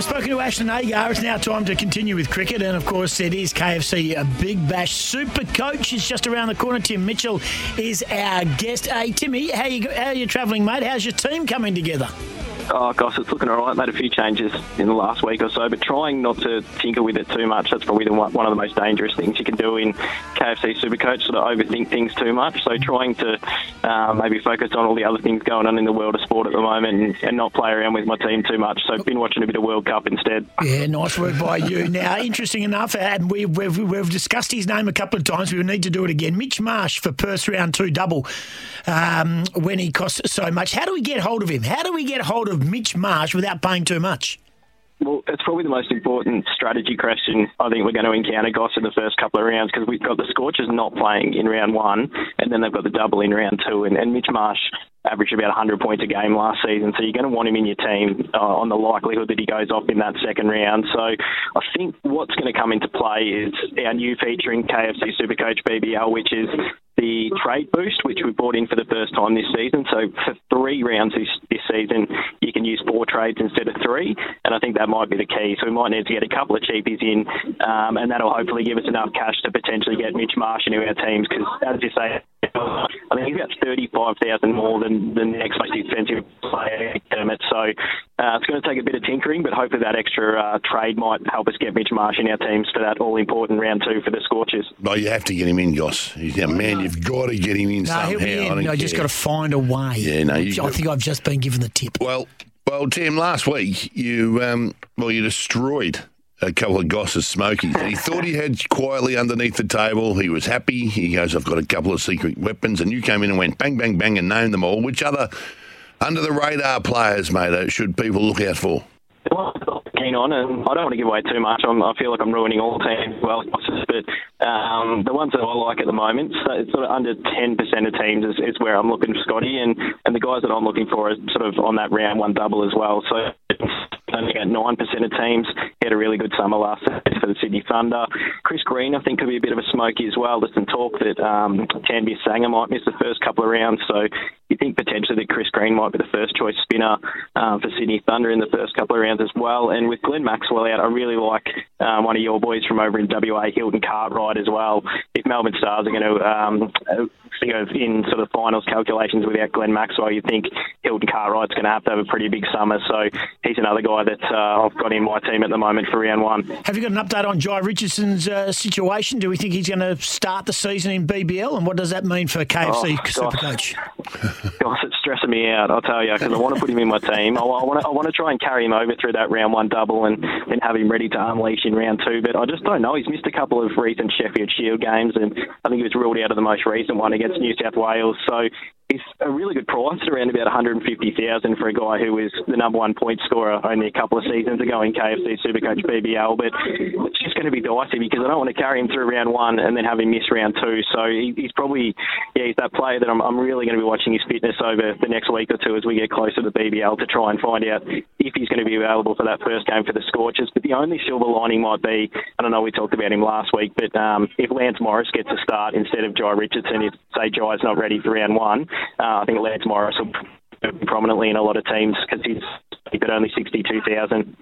We've spoken to Ashton Agar. It's now time to continue with cricket. And of course, it is KFC a Big Bash Super Coach is just around the corner. Tim Mitchell is our guest. Hey, Timmy, how you, how are you travelling, mate? How's your team coming together? Oh gosh, it's looking all right. Made a few changes in the last week or so, but trying not to tinker with it too much. That's probably the one of the most dangerous things you can do in KFC Supercoach, sort of overthink things too much. So trying to uh, maybe focus on all the other things going on in the world of sport at the moment and, and not play around with my team too much. So been watching a bit of World Cup instead. Yeah, nice work by you. Now, interesting enough, and we, we've, we've discussed his name a couple of times. We need to do it again. Mitch Marsh for Perth round two double um, when he costs so much. How do we get hold of him? How do we get hold of Mitch Marsh without paying too much? Well, it's probably the most important strategy question I think we're going to encounter, Goss, in the first couple of rounds because we've got the Scorchers not playing in round one, and then they've got the double in round two. And, and Mitch Marsh averaged about 100 points a game last season, so you're going to want him in your team uh, on the likelihood that he goes off in that second round. So I think what's going to come into play is our new featuring KFC Supercoach BBL, which is the trade boost, which we brought in for the first time this season. So for three rounds this season, you can use four trades instead of three, and I think that might be the key. So we might need to get a couple of cheapies in, um, and that'll hopefully give us enough cash to potentially get Mitch Marsh into our teams. Because as you say, I think he's about thirty-five thousand more than the next most expensive player, Kermit. So uh, it's going to take a bit of tinkering, but hopefully that extra uh, trade might help us get Mitch Marsh in our teams for that all-important round two for the Scorchers. Well, you have to get him in, Goss. He's our man. You've got to get him in No, somehow. he'll be I in. don't I just got to find a way. Yeah, no, you I got- think I've just been given the tip. Well, well, Tim. Last week you um, well you destroyed a couple of Goss's smokies. he thought he had quietly underneath the table. He was happy. He goes, "I've got a couple of secret weapons," and you came in and went bang, bang, bang, and named them all. Which other under the radar players, mate, should people look out for? Keen on, and I don't want to give away too much. I'm, I feel like I'm ruining all teams well, but um, the ones that I like at the moment, so it's sort of under 10% of teams is, is where I'm looking for Scotty, and, and the guys that I'm looking for are sort of on that round one double as well. So only about 9% of teams He had a really good summer last for the Sydney Thunder. Chris Green, I think, could be a bit of a smoky as well. There's some talk that um, Tanveer Sangha might miss the first couple of rounds, so you think potentially that Chris Green might be the first choice spinner um, for Sydney Thunder in the first couple of rounds as well. And with Glenn Maxwell out, I really like um, one of your boys from over in WA, Hilton Cartwright as well. Melbourne Stars are going to um, you know, in sort of finals calculations without Glenn Maxwell, you think Hilton Cartwright's going to have to have a pretty big summer. So he's another guy that uh, I've got in my team at the moment for round one. Have you got an update on Jhye Richardson's uh, situation? Do we think he's going to start the season in BBL? And what does that mean for KFC Oh, Supercoach? Gosh, it's stressing me out. I'll tell you because I want to put him in my team. I, I want to, I want to try and carry him over through that round one double and, and have him ready to unleash in round two. But I just don't know. He's missed a couple of recent Sheffield Shield games, and I think he was ruled out of the most recent one against New South Wales. So he's a really good price around about 150,000 for a guy who was the number one point scorer only a couple of seasons ago in KFC Supercoach BBL. But it's just going to be dicey because I don't want to carry him through round one and then have him miss round two. So he's probably yeah he's that player that I'm, I'm really going to be watching his fitness over the next week or two as we get closer to BBL to try and find out if he's going to be available for that first game for the Scorchers. But the only silver lining might be I don't know we talked about him last week, but um, if Lance Morris gets a start instead of Jhye Richardson, if say Jhye's not ready for round one, uh, I think Lance Morris will be prominently in a lot of teams because he's at only sixty two thousand.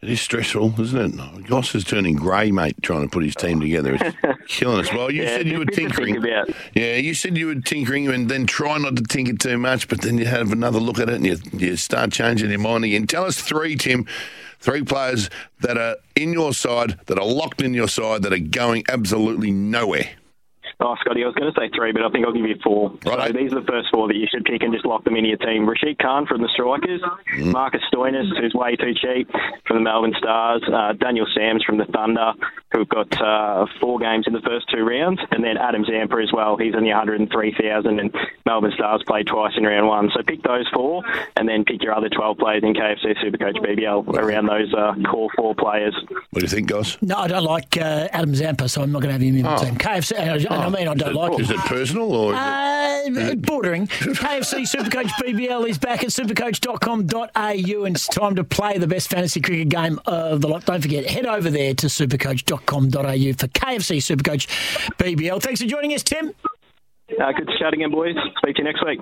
It is stressful, isn't it? Goss is turning grey, mate, trying to put his team together. It's killing us. Well, you Yeah, said you were it's a bit to think tinkering. Yeah, you said you were tinkering and then try not to tinker too much, but then you have another look at it and you, you start changing your mind again. Tell us three, Tim, three players that are in your side, that are locked in your side, that are going absolutely nowhere. Oh, Scotty, I was going to say three, but I think I'll give you four. Right. So these are the first four that you should pick and just lock them into your team. Rashid Khan from the Strikers, Mm. Marcus Stoinis, who's way too cheap, from the Melbourne Stars, uh, Daniel Sams from the Thunder, who've got uh, four games in the first two rounds, and then Adam Zampa as well. He's only 103,000, and Melbourne Stars played twice in round one. So pick those four, and then pick your other 12 players in KFC Supercoach BBL around those uh, core four players. What do you think, guys? No, I don't like uh, Adam Zampa, so I'm not going to have him in my Oh. team. KFC, and I, and I mean I don't like him. Is it personal or? Is it, Uh, bordering. KFC Supercoach BBL is back at supercoach.com.au and it's time to play the best fantasy cricket game of the lot. Don't forget, head over there to supercoach.com.au for KFC Supercoach BBL. Thanks for joining us, Tim. Uh, good to chat again, boys. Speak to you next week.